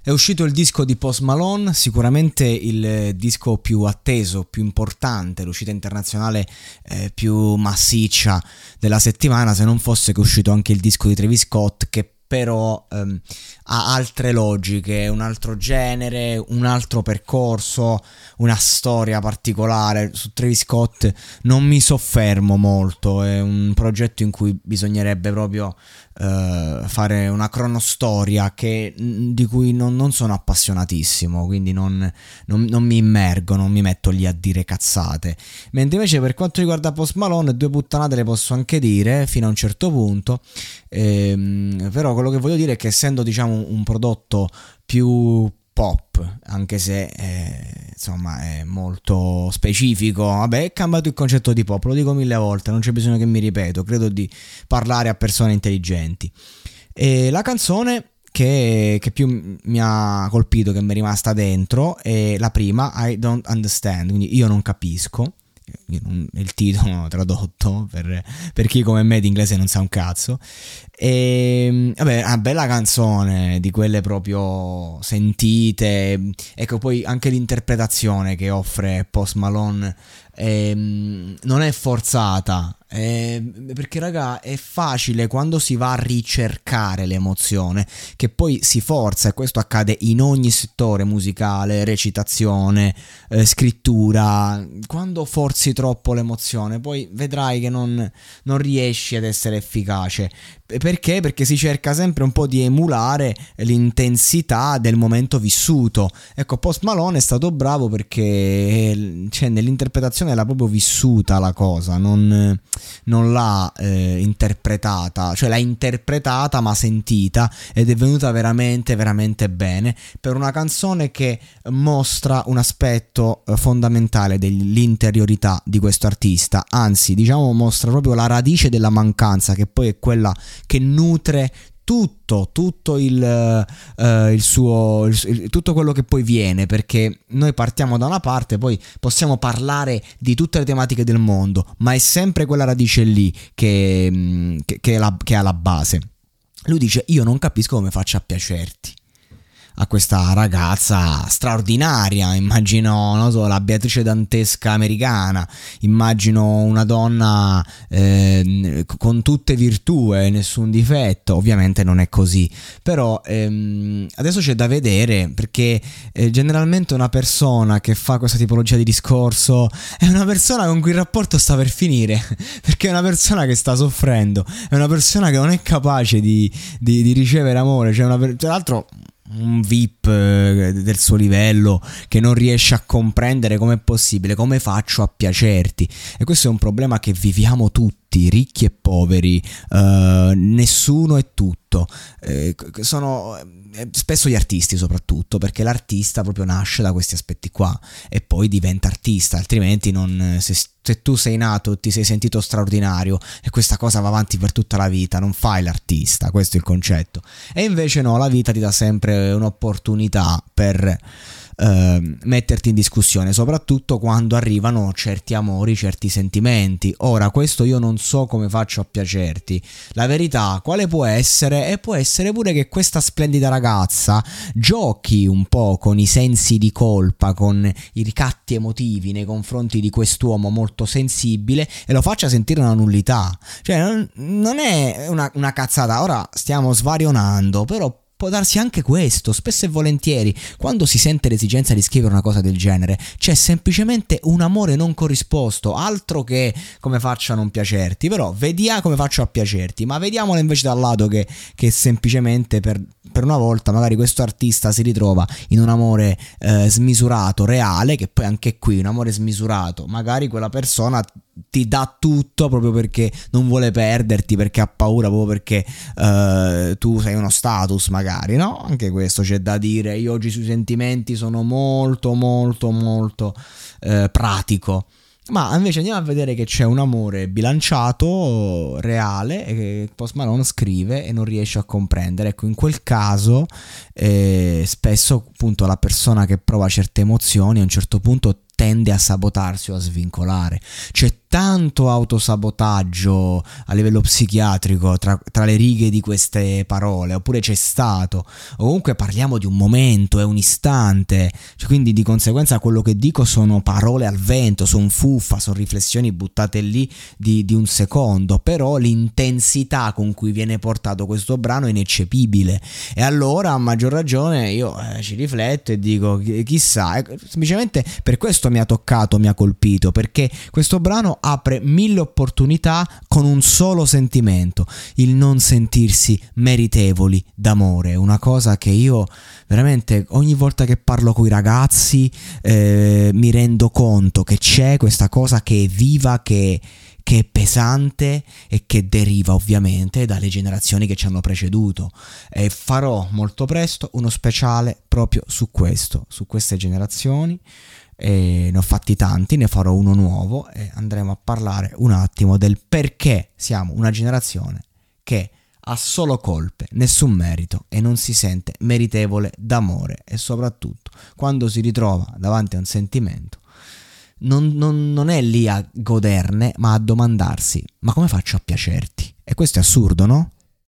È uscito il disco di Post Malone, sicuramente il disco più atteso, più importante, l'uscita internazionale eh, più massiccia della settimana, se non fosse che è uscito anche il disco di Travis Scott che però ehm, ha altre logiche, un altro genere, un altro percorso, una storia particolare. Su Travis Scott non mi soffermo molto, è un progetto in cui bisognerebbe proprio eh, fare una cronostoria che, di cui non, non, sono appassionatissimo, quindi non, non, non, mi immergo, non mi metto lì a dire cazzate. Mentre invece per quanto riguarda Post Malone, due puttanate le posso anche dire fino a un certo punto, ehm, però quello che voglio dire è che essendo diciamo un prodotto più pop, anche se eh, insomma è molto specifico. Vabbè, è cambiato il concetto di pop, lo dico mille volte, non c'è bisogno che mi ripeto, credo di parlare a persone intelligenti. E la canzone che, che, più mi ha colpito, che mi è rimasta dentro, è la prima, I Don't Understand, quindi io non capisco il titolo tradotto per, per, chi come me di inglese non sa un cazzo. E vabbè una bella canzone di quelle proprio sentite. Ecco poi anche l'interpretazione che offre Post Malone ehm, non è forzata eh, perché raga è facile quando si va a ricercare l'emozione che poi si forza e questo accade in ogni settore musicale recitazione eh, scrittura quando forzi troppo l'emozione poi vedrai che non, non riesci ad essere efficace perché? Perché si cerca sempre un po' di emulare l'intensità del momento vissuto. Ecco, Post Malone è stato bravo perché cioè, nell'interpretazione l'ha proprio vissuta la cosa, non, non l'ha eh, interpretata, cioè l'ha interpretata ma sentita ed è venuta veramente, veramente bene per una canzone che mostra un aspetto eh, fondamentale dell'interiorità di questo artista, anzi diciamo mostra proprio la radice della mancanza che poi è quella che nutre tutto, tutto il, uh, il suo, il, tutto quello che poi viene, perché noi partiamo da una parte, poi possiamo parlare di tutte le tematiche del mondo, ma è sempre quella radice lì che, mm, che, che, la, che ha la base. Lui dice: Io non capisco come faccia a piacerti a questa ragazza straordinaria, immagino, non so, la Beatrice Dantesca americana, immagino una donna eh, con tutte virtù e nessun difetto, ovviamente non è così, però ehm, adesso c'è da vedere perché eh, generalmente una persona che fa questa tipologia di discorso è una persona con cui il rapporto sta per finire, perché è una persona che sta soffrendo, è una persona che non è capace di, di, di ricevere amore, cioè una, tra l'altro un VIP eh, del suo livello che non riesce a comprendere com'è possibile, come faccio a piacerti. E questo è un problema che viviamo tutti, ricchi e poveri, uh, nessuno è tutto. Eh, sono eh, spesso gli artisti soprattutto, perché l'artista proprio nasce da questi aspetti qua e poi diventa artista, altrimenti non, se, se tu sei nato, ti sei sentito straordinario e questa cosa va avanti per tutta la vita, non fai l'artista, questo è il concetto. E invece no, la vita ti dà sempre un'opportunità per eh, metterti in discussione, soprattutto quando arrivano certi amori, certi sentimenti. Ora, questo io non so come faccio a piacerti. La verità, quale può essere? E può essere pure che questa splendida ragazza giochi un po' con i sensi di colpa, con i ricatti emotivi nei confronti di quest'uomo molto sensibile e lo faccia sentire una nullità. Cioè, non, non è una, una cazzata. Ora stiamo svarionando, però può darsi anche questo, spesso e volentieri, quando si sente l'esigenza di scrivere una cosa del genere, c'è semplicemente un amore non corrisposto, altro che come faccio a non piacerti, però vediamo come faccio a piacerti, ma vediamolo invece dal lato che, che semplicemente per, per, una volta magari questo artista si ritrova in un amore eh, smisurato, reale, che poi anche qui un amore smisurato, magari quella persona ti dà tutto proprio perché non vuole perderti, perché ha paura, proprio perché uh, tu sei uno status magari, no? Anche questo c'è da dire. Io oggi sui sentimenti sono molto, molto, molto uh, pratico. Ma invece andiamo a vedere che c'è un amore bilanciato, reale, che Post Malone scrive e non riesce a comprendere. Ecco, in quel caso eh, spesso appunto la persona che prova certe emozioni a un certo punto tende a sabotarsi o a svincolare. C'è tanto autosabotaggio a livello psichiatrico tra, tra, le righe di queste parole, oppure c'è stato, o comunque parliamo di un momento, è un istante, cioè, quindi di conseguenza quello che dico sono parole al vento, sono fuffa, sono riflessioni buttate lì di, di un secondo, però l'intensità con cui viene portato questo brano è ineccepibile. E allora a maggior ragione io eh, ci rifletto e dico chissà, eh, semplicemente per questo mi ha toccato, mi ha colpito, perché questo brano apre mille opportunità con un solo sentimento, il non sentirsi meritevoli d'amore, una cosa che io veramente ogni volta che parlo con i ragazzi eh, mi rendo conto che c'è questa cosa che è viva, che che è pesante e che deriva ovviamente dalle generazioni che ci hanno preceduto. E farò molto presto uno speciale proprio su questo, su queste generazioni e ne ho fatti tanti, ne farò uno nuovo e andremo a parlare un attimo del perché siamo una generazione che ha solo colpe, nessun merito e non si sente meritevole d'amore e soprattutto quando si ritrova davanti a un sentimento non, non, non è lì a goderne ma a domandarsi ma come faccio a piacerti? E questo è assurdo, no?